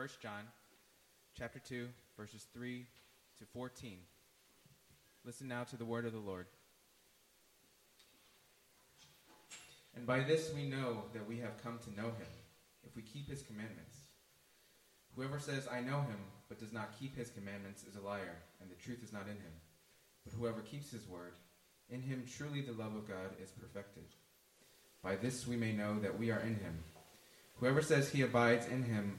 today comes from 1 John chapter 2 verses 3 to 14. Listen now to the word of the Lord. And by this we know that we have come to know him, if we keep his commandments. Whoever says, I know him, but does not keep his commandments is a liar, and the truth is not in him. But whoever keeps his word, in him truly the love of God is perfected. By this we may know that we are in him. Whoever says he abides in him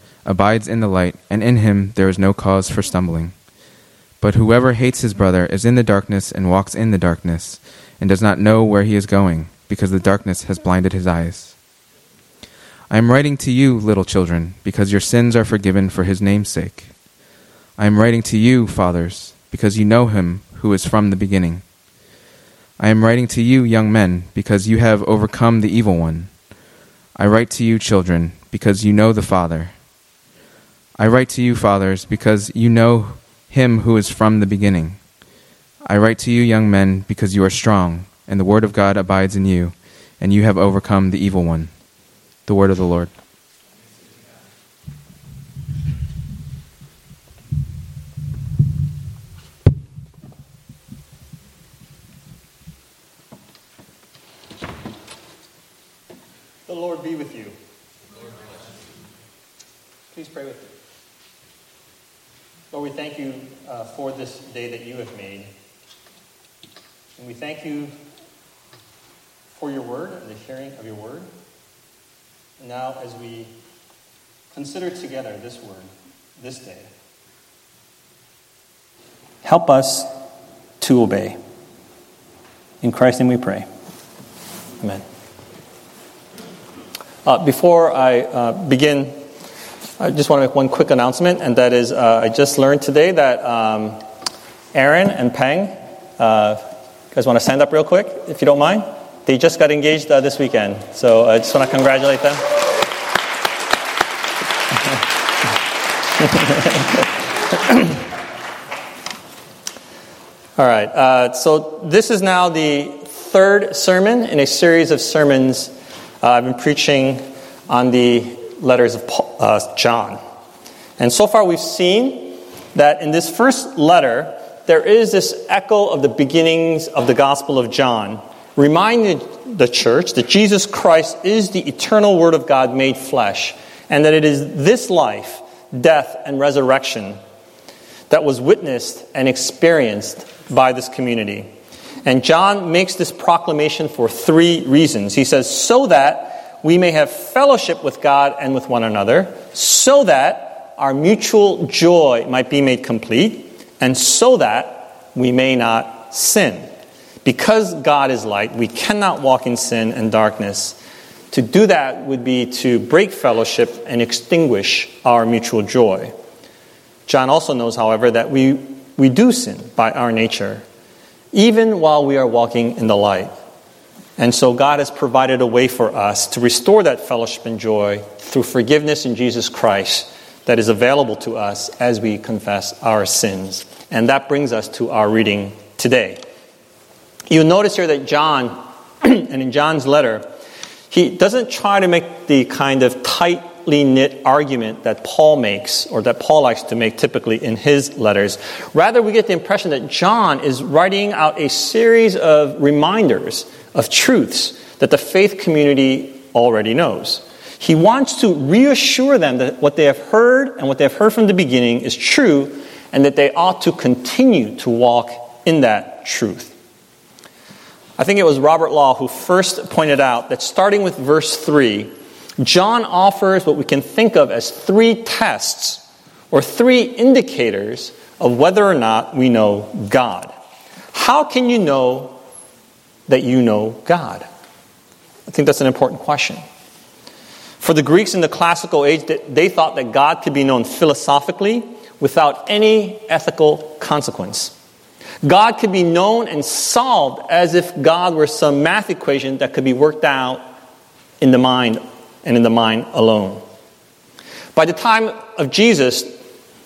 abides in the light, and in him there is no cause for stumbling. But whoever hates his brother is in the darkness and walks in the darkness, and does not know where he is going, because the darkness has blinded his eyes. I am writing to you, little children, because your sins are forgiven for his name's sake. I am writing to you, fathers, because you know him who is from the beginning. I am writing to you, young men, because you have overcome the evil one. I write to you, children, because you know the Father. I write to you, fathers, because you know him who is from the beginning. I write to you, young men, because you are strong, and the word of God abides in you, and you have overcome the evil one. The word of the Lord. The Lord be with you. Please pray with me. Lord, we thank you uh, for this day that you have made. And we thank you for your word and the hearing of your word. And now, as we consider together this word this day, help us to obey. In Christ's name we pray. Amen. Uh, before I uh, begin, I just want to make one quick announcement, and that is uh, I just learned today that um, Aaron and Peng, uh, you guys want to stand up real quick, if you don't mind? They just got engaged uh, this weekend, so I just want to congratulate them. All right, uh, so this is now the third sermon in a series of sermons uh, I've been preaching on the letters of Paul, uh, John. And so far, we've seen that in this first letter, there is this echo of the beginnings of the Gospel of John, reminding the church that Jesus Christ is the eternal Word of God made flesh, and that it is this life, death, and resurrection that was witnessed and experienced by this community. And John makes this proclamation for three reasons. He says, so that we may have fellowship with God and with one another, so that our mutual joy might be made complete, and so that we may not sin. Because God is light, we cannot walk in sin and darkness. To do that would be to break fellowship and extinguish our mutual joy. John also knows, however, that we, we do sin by our nature even while we are walking in the light. And so God has provided a way for us to restore that fellowship and joy through forgiveness in Jesus Christ that is available to us as we confess our sins. And that brings us to our reading today. You'll notice here that John, and in John's letter, he doesn't try to make the kind of tight tightly knit argument that Paul makes, or that Paul likes to make typically in his letters. Rather, we get the impression that John is writing out a series of reminders of truths that the faith community already knows. He wants to reassure them that what they have heard and what they have heard from the beginning is true, and that they ought to continue to walk in that truth. I think it was Robert Law who first pointed out that starting with verse 3, John offers what we can think of as three tests or three indicators of whether or not we know God. How can you know that you know God? I think that's an important question. For the Greeks in the classical age, they thought that God could be known philosophically without any ethical consequence. God could be known and solved as if God were some math equation that could be worked out in the mind and in the mind alone. By the time of Jesus,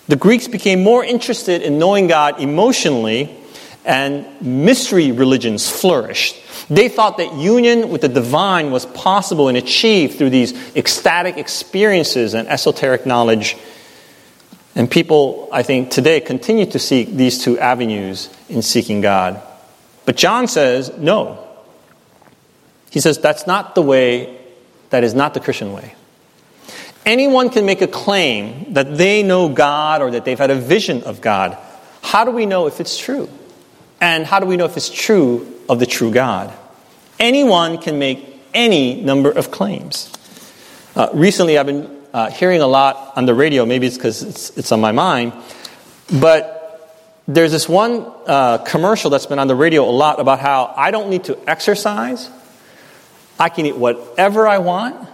the Greeks became more interested in knowing God emotionally, and mystery religions flourished. They thought that union with the divine was possible and achieved through these ecstatic experiences and esoteric knowledge. And people, I think, today continue to seek these two avenues in seeking God. But John says, no. He says, that's not the way, that is not the Christian way. Anyone can make a claim that they know God or that they've had a vision of God. How do we know if it's true? And how do we know if it's true of the true God? Anyone can make any number of claims. Uh, recently, I've been uh, hearing a lot on the radio, maybe it's because it's, it's on my mind, but there's this one uh, commercial that's been on the radio a lot about how I don't need to exercise, I can eat whatever I want,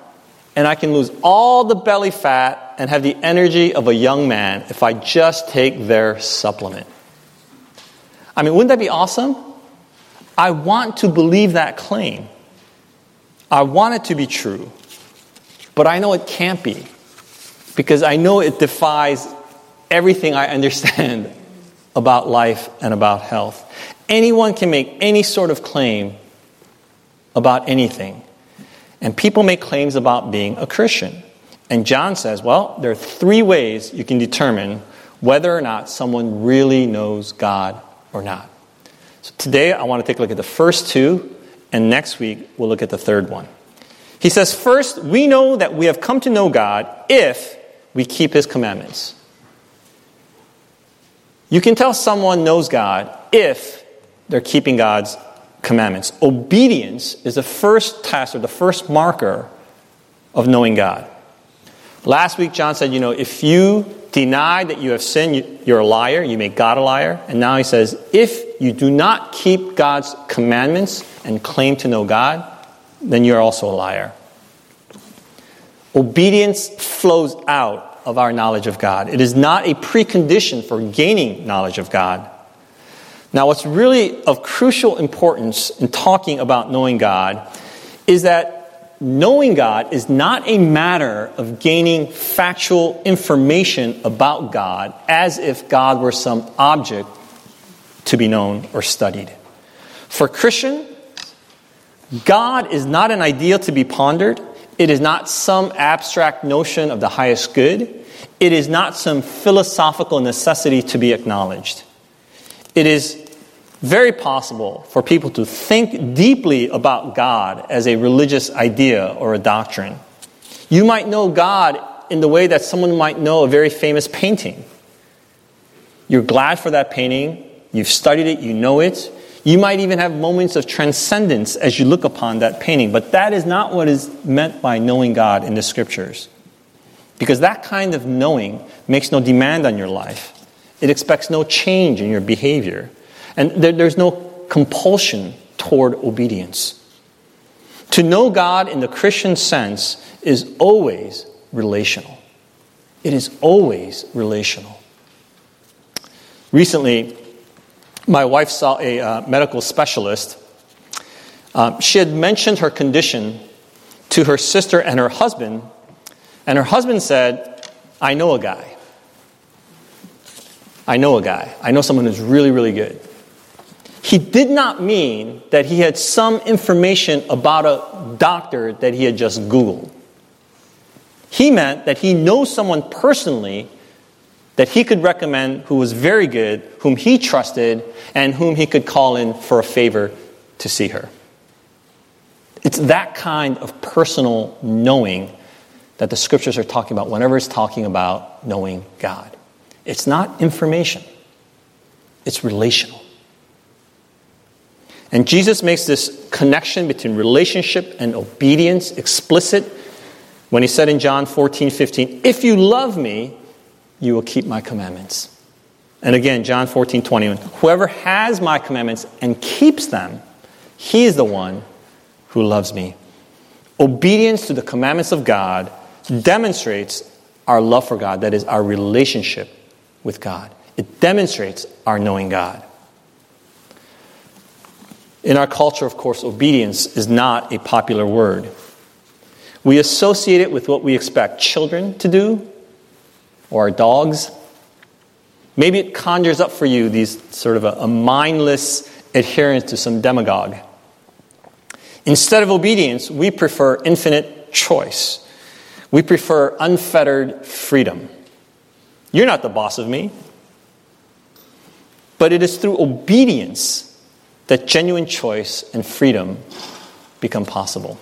and I can lose all the belly fat and have the energy of a young man if I just take their supplement. I mean, wouldn't that be awesome? I want to believe that claim. I want it to be true. But I know it can't be because I know it defies everything I understand about life and about health. Anyone can make any sort of claim about anything. And people make claims about being a Christian. And John says, well, there are three ways you can determine whether or not someone really knows God or not. So today I want to take a look at the first two, and next week we'll look at the third one. He says, First, we know that we have come to know God if we keep his commandments. You can tell someone knows God if they're keeping God's commandments. Obedience is the first test or the first marker of knowing God. Last week, John said, you know, if you deny that you have sinned, you're a liar, you make God a liar. And now he says, if you do not keep God's commandments and claim to know God, then you're also a liar. Obedience flows out of our knowledge of God. It is not a precondition for gaining knowledge of God. Now, what's really of crucial importance in talking about knowing God is that knowing God is not a matter of gaining factual information about God as if God were some object to be known or studied. For Christian, God is not an ideal to be pondered. It is not some abstract notion of the highest good. It is not some philosophical necessity to be acknowledged. It is very possible for people to think deeply about God as a religious idea or a doctrine. You might know God in the way that someone might know a very famous painting. You're glad for that painting, you've studied it, you know it. You might even have moments of transcendence as you look upon that painting, but that is not what is meant by knowing God in the scriptures. Because that kind of knowing makes no demand on your life, it expects no change in your behavior. And there, there's no compulsion toward obedience. To know God in the Christian sense is always relational. It is always relational. Recently, my wife saw a uh, medical specialist. Uh, she had mentioned her condition to her sister and her husband, and her husband said, I know a guy. I know a guy. I know someone who's really, really good. He did not mean that he had some information about a doctor that he had just Googled. He meant that he knows someone personally that he could recommend who was very good, whom he trusted, and whom he could call in for a favor to see her. It's that kind of personal knowing that the scriptures are talking about whenever it's talking about knowing God. It's not information, it's relational. And Jesus makes this connection between relationship and obedience explicit when he said in John 14, 15, If you love me, you will keep my commandments. And again, John 14, 21, Whoever has my commandments and keeps them, he is the one who loves me. Obedience to the commandments of God demonstrates our love for God, that is, our relationship with God. It demonstrates our knowing God. In our culture, of course, obedience is not a popular word. We associate it with what we expect children to do or our dogs. Maybe it conjures up for you these sort of a, a mindless adherence to some demagogue. Instead of obedience, we prefer infinite choice. We prefer unfettered freedom. You're not the boss of me. But it is through obedience that genuine choice and freedom become possible.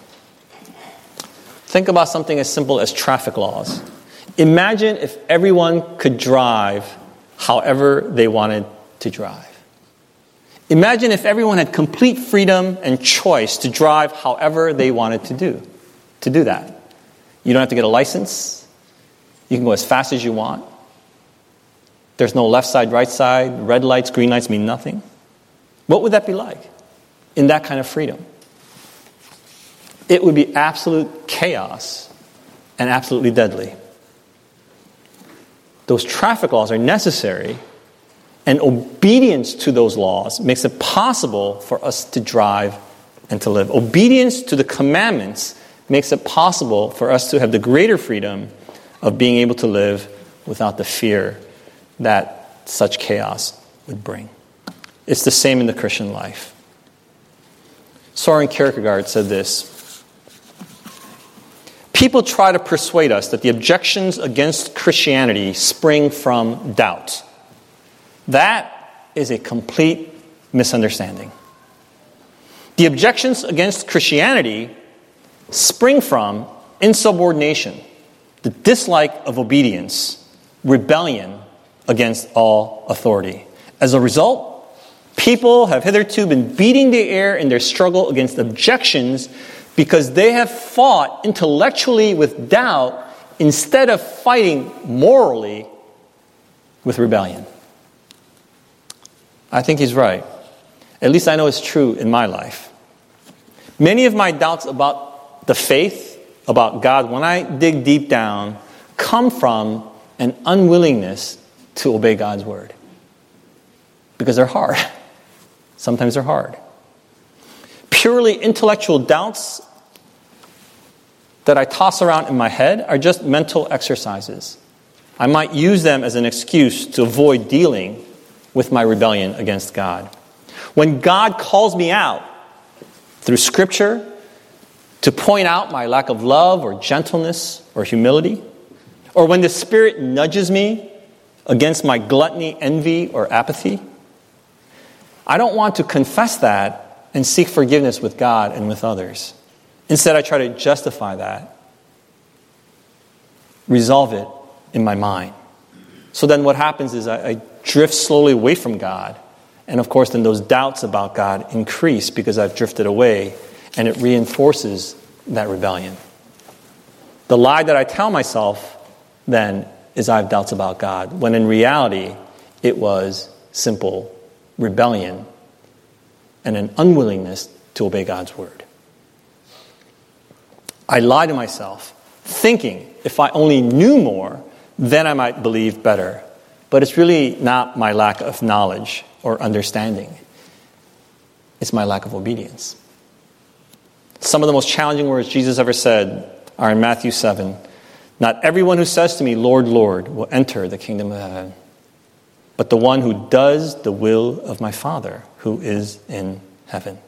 Think about something as simple as traffic laws. Imagine if everyone could drive however they wanted to drive. Imagine if everyone had complete freedom and choice to drive however they wanted to do to do that. You don't have to get a license. You can go as fast as you want. There's no left side, right side, red lights, green lights mean nothing. What would that be like in that kind of freedom? It would be absolute chaos and absolutely deadly. Those traffic laws are necessary, and obedience to those laws makes it possible for us to drive and to live. Obedience to the commandments makes it possible for us to have the greater freedom of being able to live without the fear that such chaos would bring. It's the same in the Christian life. Soren Kierkegaard said this People try to persuade us that the objections against Christianity spring from doubt. That is a complete misunderstanding. The objections against Christianity spring from insubordination, the dislike of obedience, rebellion, against all authority. As a result, people have hitherto been beating the air in their struggle against objections because they have fought intellectually with doubt instead of fighting morally with rebellion. I think he's right. At least I know it's true in my life. Many of my doubts about the faith, about God, when I dig deep down, come from an unwillingness to obey God's word. Because they're hard. Sometimes they're hard. Purely intellectual doubts that I toss around in my head are just mental exercises. I might use them as an excuse to avoid dealing with my rebellion against God. When God calls me out through Scripture to point out my lack of love or gentleness or humility, or when the Spirit nudges me against my gluttony, envy, or apathy. I don't want to confess that and seek forgiveness with God and with others. Instead, I try to justify that, resolve it in my mind. So then what happens is I, I drift slowly away from God. And of course, then those doubts about God increase because I've drifted away, and it reinforces that rebellion. The lie that I tell myself then is I have doubts about God, when in reality, it was simple rebellion and an unwillingness to obey God's word. I lie to myself, thinking if I only knew more, then I might believe better. But it's really not my lack of knowledge or understanding, it's my lack of obedience. Some of the most challenging words Jesus ever said are in Matthew 7 not everyone who says to me, Lord, Lord, will enter the kingdom of heaven, but the one who does the will of my Father who is in heaven.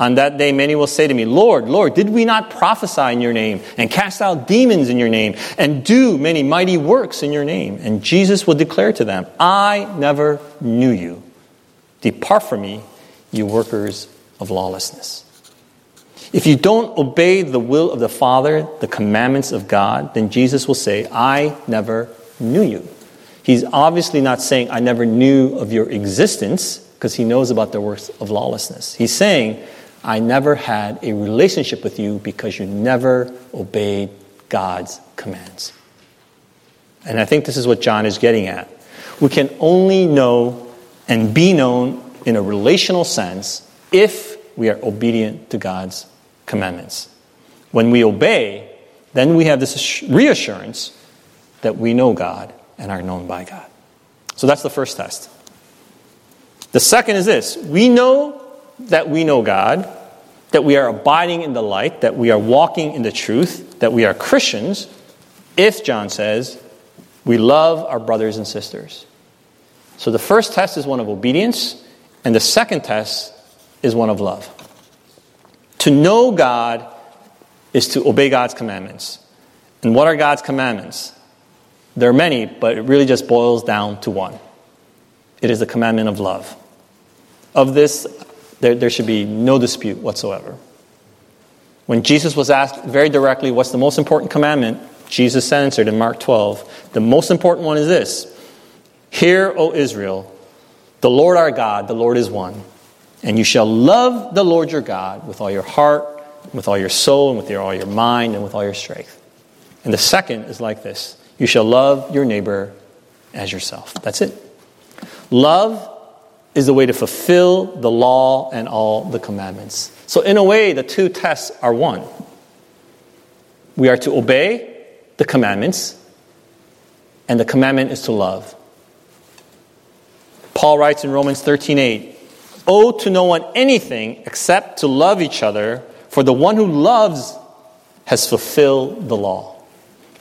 On that day, many will say to me, Lord, Lord, did we not prophesy in your name and cast out demons in your name and do many mighty works in your name? And Jesus will declare to them, I never knew you. Depart from me, you workers of lawlessness. If you don't obey the will of the Father, the commandments of God, then Jesus will say, I never knew you. He's obviously not saying, I never knew of your existence, because he knows about the works of lawlessness. He's saying, I never had a relationship with you because you never obeyed God's commands. And I think this is what John is getting at. We can only know and be known in a relational sense if we are obedient to God's commandments. When we obey, then we have this reassurance that we know God and are known by God. So that's the first test. The second is this we know that we know God, that we are abiding in the light, that we are walking in the truth, that we are Christians, if, John says, we love our brothers and sisters. So the first test is one of obedience, and the second test is one of love. To know God is to obey God's commandments. And what are God's commandments? There are many, but it really just boils down to one it is the commandment of love. Of this, there, there should be no dispute whatsoever. When Jesus was asked very directly, What's the most important commandment? Jesus answered in Mark 12, The most important one is this Hear, O Israel, the Lord our God, the Lord is one. And you shall love the Lord your God with all your heart, with all your soul, and with your, all your mind, and with all your strength. And the second is like this You shall love your neighbor as yourself. That's it. Love is the way to fulfill the law and all the commandments. So, in a way, the two tests are one. We are to obey the commandments, and the commandment is to love. Paul writes in Romans 13 8, owe to no one anything except to love each other, for the one who loves has fulfilled the law.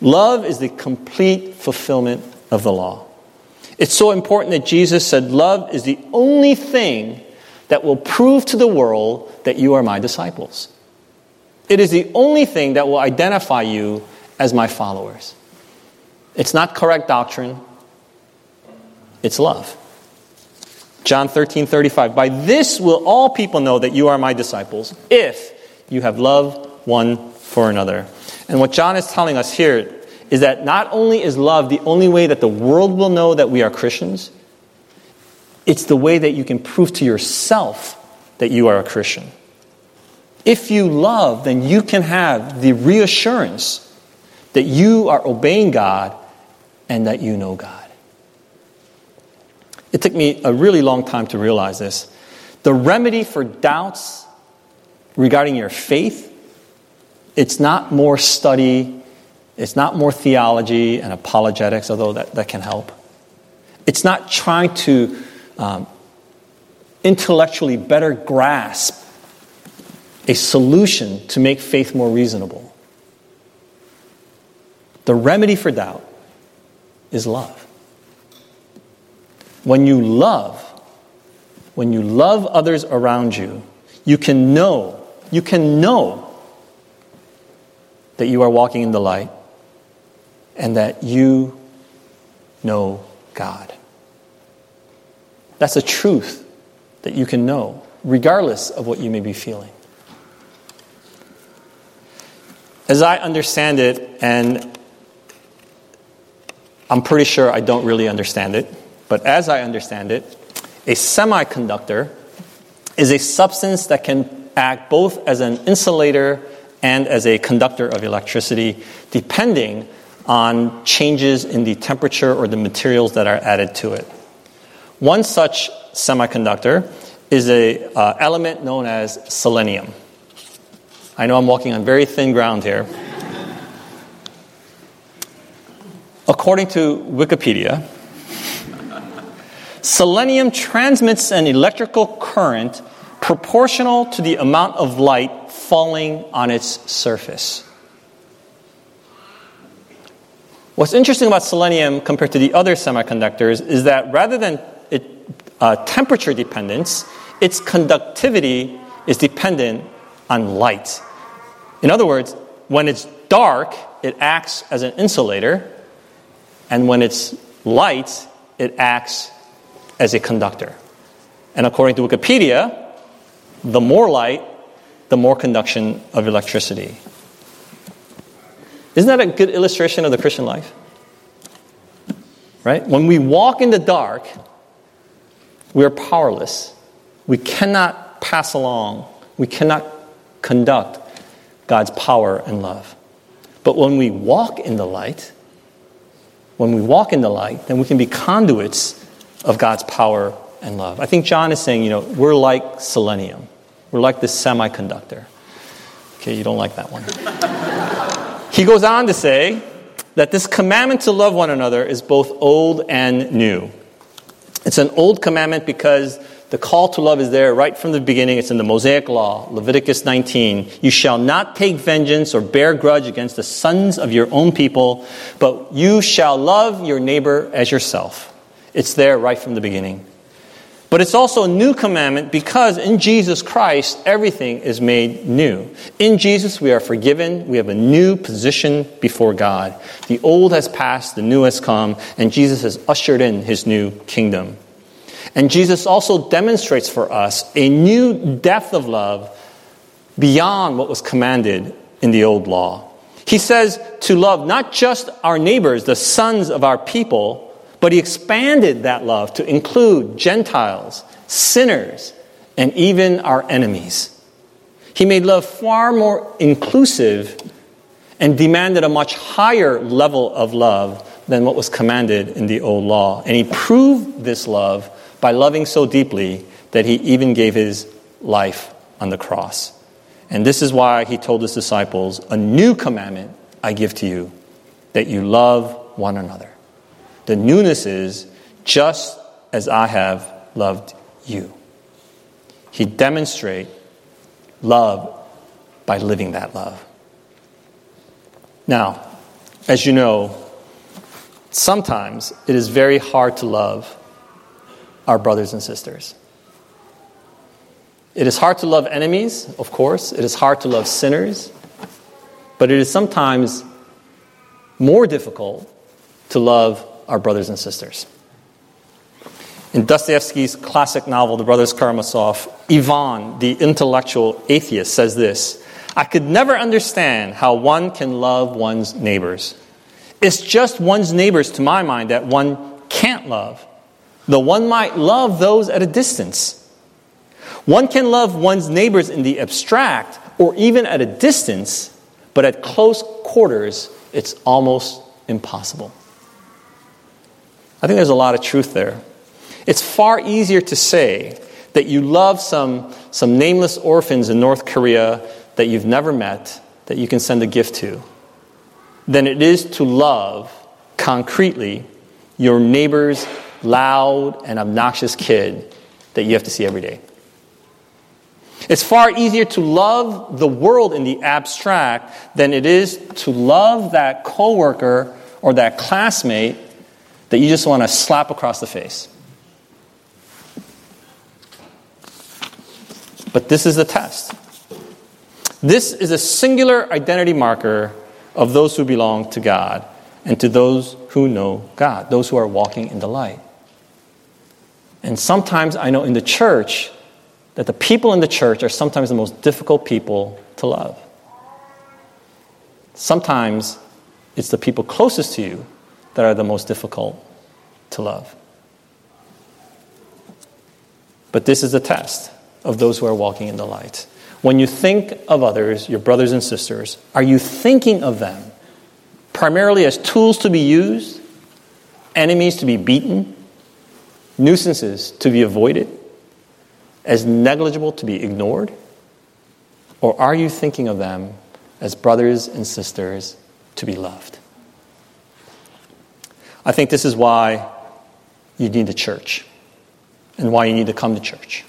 Love is the complete fulfillment of the law. It's so important that Jesus said, Love is the only thing that will prove to the world that you are my disciples. It is the only thing that will identify you as my followers. It's not correct doctrine, it's love. John 13, 35. By this will all people know that you are my disciples, if you have love one for another. And what John is telling us here is that not only is love the only way that the world will know that we are Christians, it's the way that you can prove to yourself that you are a Christian. If you love, then you can have the reassurance that you are obeying God and that you know God. It took me a really long time to realize this. The remedy for doubts regarding your faith, it's not more study, it's not more theology and apologetics, although that, that can help. It's not trying to um, intellectually better grasp a solution to make faith more reasonable. The remedy for doubt is love. When you love, when you love others around you, you can know, you can know that you are walking in the light and that you know God. That's a truth that you can know, regardless of what you may be feeling. As I understand it, and I'm pretty sure I don't really understand it, but as I understand it, a semiconductor is a substance that can act both as an insulator and as a conductor of electricity, depending on changes in the temperature or the materials that are added to it. One such semiconductor is an uh, element known as selenium. I know I'm walking on very thin ground here. According to Wikipedia, Selenium transmits an electrical current proportional to the amount of light falling on its surface. What's interesting about selenium compared to the other semiconductors is that rather than it, uh, temperature dependence, its conductivity is dependent on light. In other words, when it's dark, it acts as an insulator, and when it's light, it acts as a conductor. And according to Wikipedia, the more light, the more conduction of electricity. Isn't that a good illustration of the Christian life? Right? When we walk in the dark, we are powerless. We cannot pass along, we cannot conduct God's power and love. But when we walk in the light, when we walk in the light, then we can be conduits of God's power and love. I think John is saying, you know, we're like selenium. We're like this semiconductor. Okay, you don't like that one. He goes on to say that this commandment to love one another is both old and new. It's an old commandment because the call to love is there right from the beginning. It's in the Mosaic Law, Leviticus 19. You shall not take vengeance or bear grudge against the sons of your own people, but you shall love your neighbor as yourself. It's there right from the beginning. But it's also a new commandment because in Jesus Christ, everything is made new. In Jesus, we are forgiven. We have a new position before God. The old has passed, the new has come, and Jesus has ushered in his new kingdom. And Jesus also demonstrates for us a new depth of love beyond what was commanded in the old law. He says to love not just our neighbors, the sons of our people, but he expanded that love to include Gentiles, sinners, and even our enemies. He made love far more inclusive and demanded a much higher level of love than what was commanded in the old law. And he proved this love by loving so deeply that he even gave his life on the cross. And this is why he told his disciples, A new commandment I give to you, that you love one another. The newness is just as I have loved you. He demonstrates love by living that love. Now, as you know, sometimes it is very hard to love our brothers and sisters. It is hard to love enemies, of course. It is hard to love sinners. But it is sometimes more difficult to love our brothers and sisters. In Dostoevsky's classic novel, The Brothers Karamazov, Ivan, the intellectual atheist, says this I could never understand how one can love one's neighbors. It's just one's neighbors, to my mind, that one can't love though one might love those at a distance. One can love one's neighbors in the abstract or even at a distance, but at close quarters, it's almost impossible. I think there's a lot of truth there. It's far easier to say that you love some, some nameless orphans in North Korea that you've never met, that you can send a gift to, than it is to love concretely your neighbor's loud, and obnoxious kid that you have to see every day. It's far easier to love the world in the abstract than it is to love that coworker or that classmate that you just want to slap across the face. But this is the test. This is a singular identity marker of those who belong to God and to those who know God, those who are walking in the light. And sometimes I know in the church that the people in the church are sometimes the most difficult people to love. Sometimes it's the people closest to you that are the most difficult to love. But this is the test of those who are walking in the light. When you think of others, your brothers and sisters, are you thinking of them primarily as tools to be used, enemies to be beaten, nuisances to be avoided, as negligible to be ignored? Or are you thinking of them as brothers and sisters to be loved? I think this is why you need the church and why you need to come to church.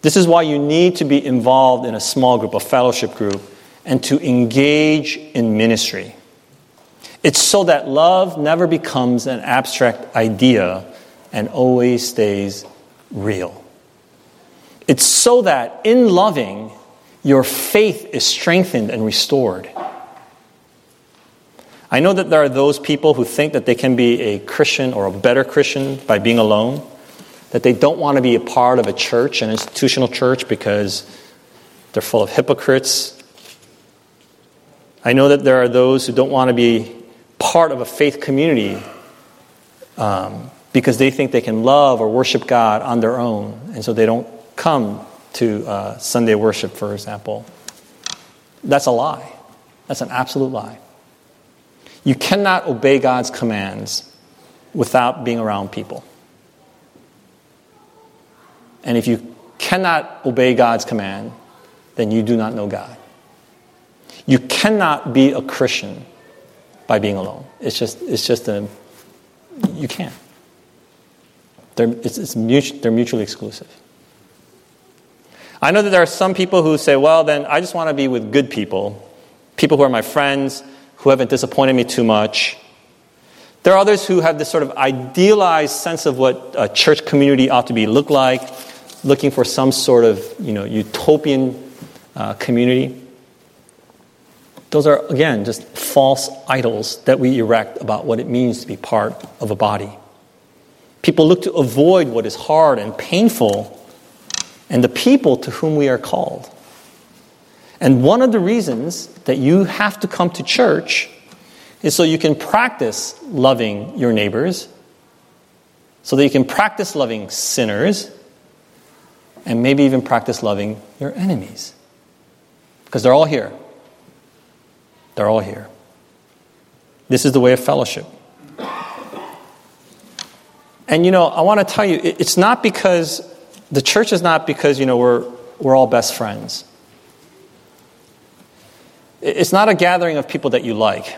This is why you need to be involved in a small group, a fellowship group, and to engage in ministry. It's so that love never becomes an abstract idea and always stays real. It's so that in loving, your faith is strengthened and restored. I know that there are those people who think that they can be a Christian or a better Christian by being alone, that they don't want to be a part of a church, an institutional church, because they're full of hypocrites. I know that there are those who don't want to be part of a faith community um, because they think they can love or worship God on their own, and so they don't come to uh, Sunday worship, for example. That's a lie. That's an absolute lie. You cannot obey God's commands without being around people. And if you cannot obey God's command, then you do not know God. You cannot be a Christian by being alone. It's just, it's just a, you can't. They're, it's, it's mutual, they're mutually exclusive. I know that there are some people who say, well, then I just want to be with good people, people who are my friends, who haven't disappointed me too much. There are others who have this sort of idealized sense of what a church community ought to be look like, looking for some sort of you know, utopian uh, community. Those are, again, just false idols that we erect about what it means to be part of a body. People look to avoid what is hard and painful and the people to whom we are called. And one of the reasons that you have to come to church is so you can practice loving your neighbors, so that you can practice loving sinners, and maybe even practice loving your enemies. Because they're all here. They're all here. This is the way of fellowship. And you know, I want to tell you, it's not because the church is not because, you know, we're, we're all best friends. It's not a gathering of people that you like.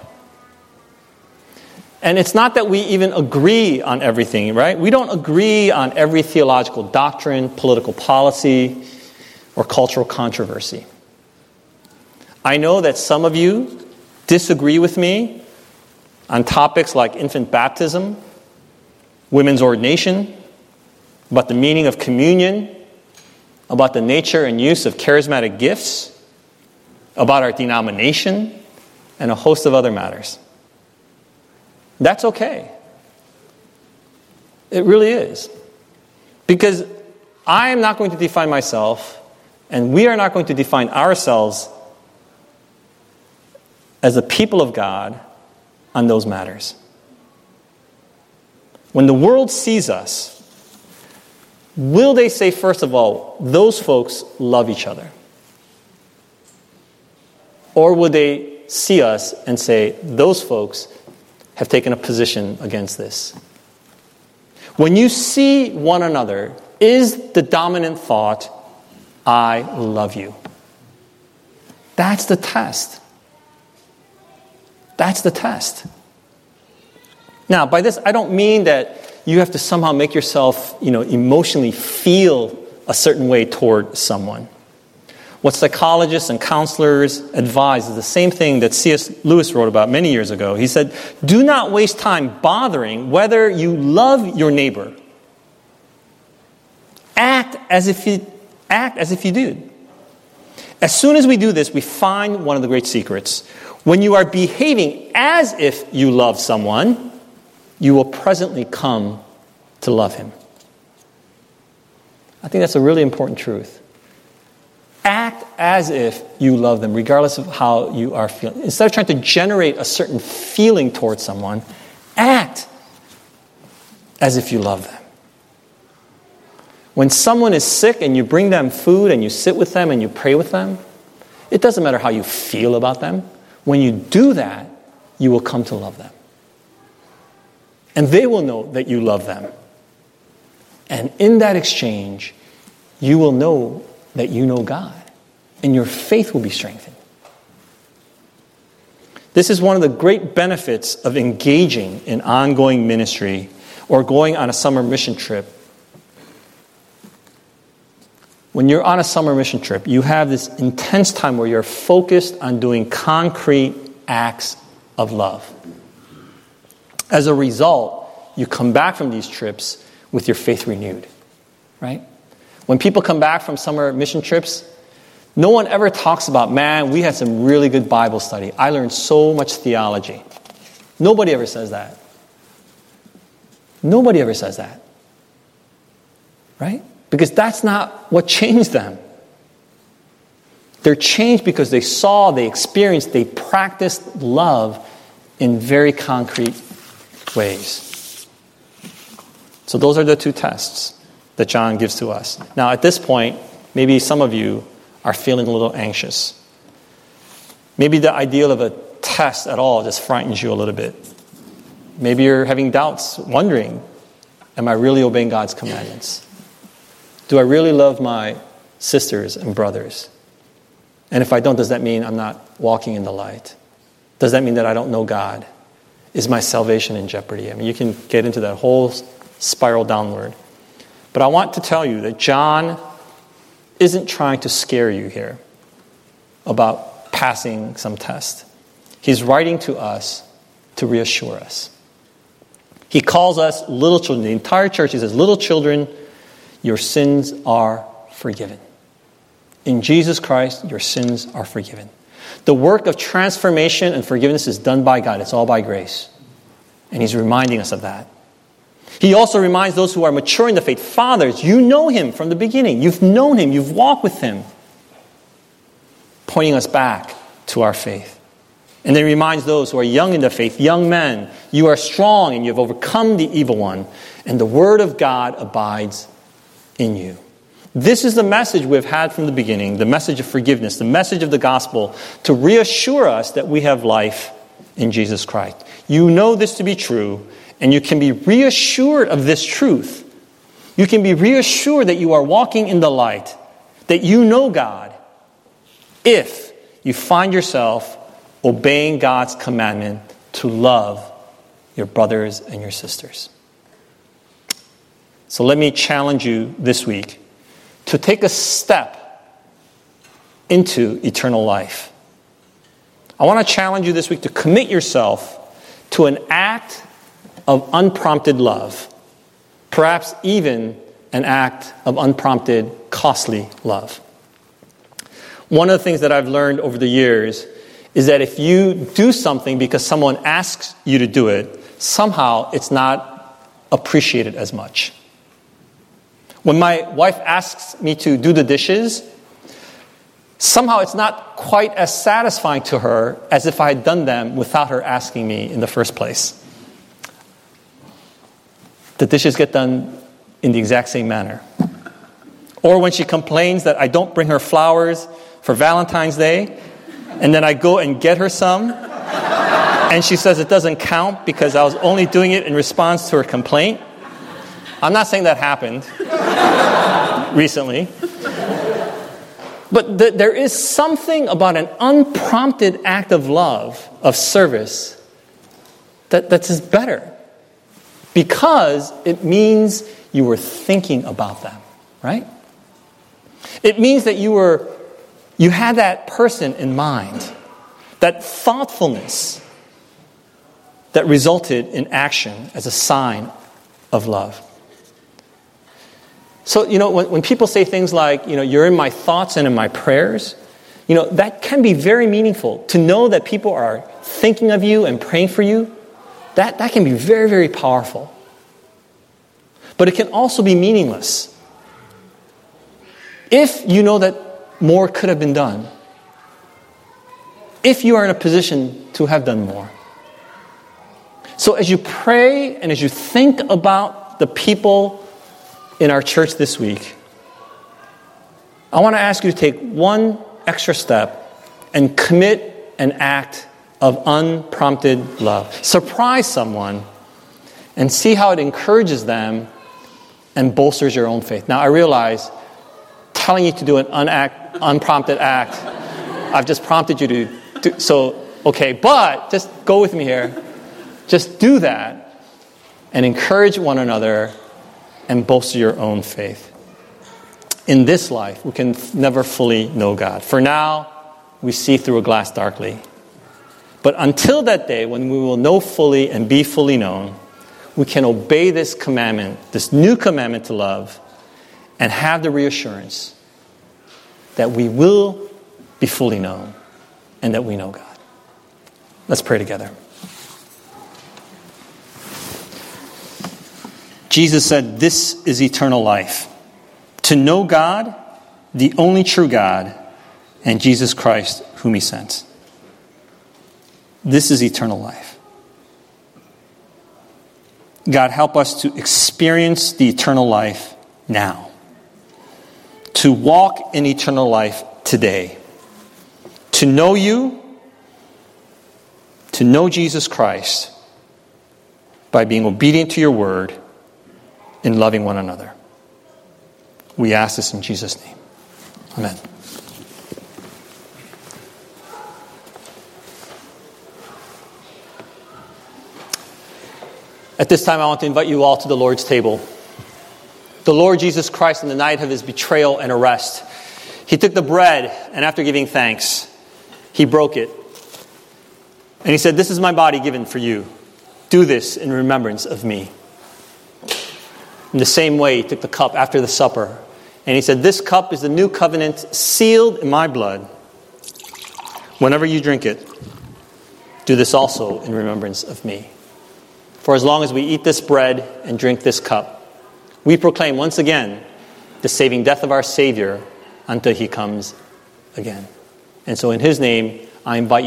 And it's not that we even agree on everything, right? We don't agree on every theological doctrine, political policy, or cultural controversy. I know that some of you disagree with me on topics like infant baptism, women's ordination, about the meaning of communion, about the nature and use of charismatic gifts, about our denomination, and a host of other matters. That's okay. It really is. Because I am not going to define myself, and we are not going to define ourselves as a people of God on those matters. When the world sees us, will they say, first of all, those folks love each other? Or would they see us and say, those folks have taken a position against this? When you see one another, is the dominant thought, I love you? That's the test. That's the test. Now, by this, I don't mean that you have to somehow make yourself, you know, emotionally feel a certain way toward someone. What psychologists and counselors advise is the same thing that C.S. Lewis wrote about many years ago. He said, Do not waste time bothering whether you love your neighbor. Act as if you act as if you do. As soon as we do this, we find one of the great secrets. When you are behaving as if you love someone, you will presently come to love him. I think that's a really important truth. Act as if you love them, regardless of how you are feeling. Instead of trying to generate a certain feeling towards someone, act as if you love them. When someone is sick and you bring them food and you sit with them and you pray with them, it doesn't matter how you feel about them. When you do that, you will come to love them. And they will know that you love them. And in that exchange, you will know that you know God, and your faith will be strengthened. This is one of the great benefits of engaging in ongoing ministry or going on a summer mission trip. When you're on a summer mission trip, you have this intense time where you're focused on doing concrete acts of love. As a result, you come back from these trips with your faith renewed, right? When people come back from summer mission trips, no one ever talks about, man, we had some really good Bible study. I learned so much theology. Nobody ever says that. Nobody ever says that. Right? Because that's not what changed them. They're changed because they saw, they experienced, they practiced love in very concrete ways. So, those are the two tests that John gives to us. Now, at this point, maybe some of you are feeling a little anxious. Maybe the ideal of a test at all just frightens you a little bit. Maybe you're having doubts, wondering, am I really obeying God's commandments? Do I really love my sisters and brothers? And if I don't, does that mean I'm not walking in the light? Does that mean that I don't know God? Is my salvation in jeopardy? I mean, you can get into that whole spiral downward. But I want to tell you that John isn't trying to scare you here about passing some test. He's writing to us to reassure us. He calls us little children. The entire church, he says, Little children, your sins are forgiven. In Jesus Christ, your sins are forgiven. The work of transformation and forgiveness is done by God, it's all by grace. And he's reminding us of that. He also reminds those who are mature in the faith Fathers, you know him from the beginning. You've known him, you've walked with him, pointing us back to our faith. And then he reminds those who are young in the faith, young men, you are strong and you have overcome the evil one, and the word of God abides in you. This is the message we've had from the beginning the message of forgiveness, the message of the gospel to reassure us that we have life in Jesus Christ. You know this to be true, and you can be reassured of this truth. You can be reassured that you are walking in the light, that you know God, if you find yourself obeying God's commandment to love your brothers and your sisters. So let me challenge you this week to take a step into eternal life. I want to challenge you this week to commit yourself to an act of unprompted love, perhaps even an act of unprompted, costly love. One of the things that I've learned over the years is that if you do something because someone asks you to do it, somehow it's not appreciated as much. When my wife asks me to do the dishes, somehow it's not quite as satisfying to her as if I had done them without her asking me in the first place. The dishes get done in the exact same manner. Or when she complains that I don't bring her flowers for Valentine's Day, and then I go and get her some, and she says it doesn't count because I was only doing it in response to her complaint. I'm not saying that happened recently. But th- there is something about an unprompted act of love, of service, that, that's better. Because it means you were thinking about them, right? It means that you were you had that person in mind, that thoughtfulness that resulted in action as a sign of love. So, you know, when, when people say things like, you know, you're in my thoughts and in my prayers, you know, that can be very meaningful. To know that people are thinking of you and praying for you, that, that can be very, very powerful. But it can also be meaningless. If you know that more could have been done, if you are in a position to have done more. So, as you pray and as you think about the people in our church this week, I want to ask you to take one extra step and commit and act of unprompted love. Surprise someone and see how it encourages them and bolsters your own faith. Now, I realize telling you to do an unact, unprompted act, I've just prompted you to do so, okay, but just go with me here. Just do that and encourage one another and bolster your own faith. In this life, we can never fully know God. For now, we see through a glass darkly. But until that day when we will know fully and be fully known, we can obey this commandment, this new commandment to love, and have the reassurance that we will be fully known and that we know God. Let's pray together. Jesus said, This is eternal life to know God, the only true God, and Jesus Christ, whom He sent. This is eternal life. God, help us to experience the eternal life now, to walk in eternal life today, to know you, to know Jesus Christ by being obedient to your word and loving one another. We ask this in Jesus' name. Amen. At this time, I want to invite you all to the Lord's table. The Lord Jesus Christ, on the night of his betrayal and arrest, he took the bread, and after giving thanks, he broke it. And he said, This is my body given for you. Do this in remembrance of me. In the same way, he took the cup after the supper, and he said, This cup is the new covenant sealed in my blood. Whenever you drink it, do this also in remembrance of me. For as long as we eat this bread and drink this cup, we proclaim once again the saving death of our Savior until he comes again. And so, in his name, I invite you.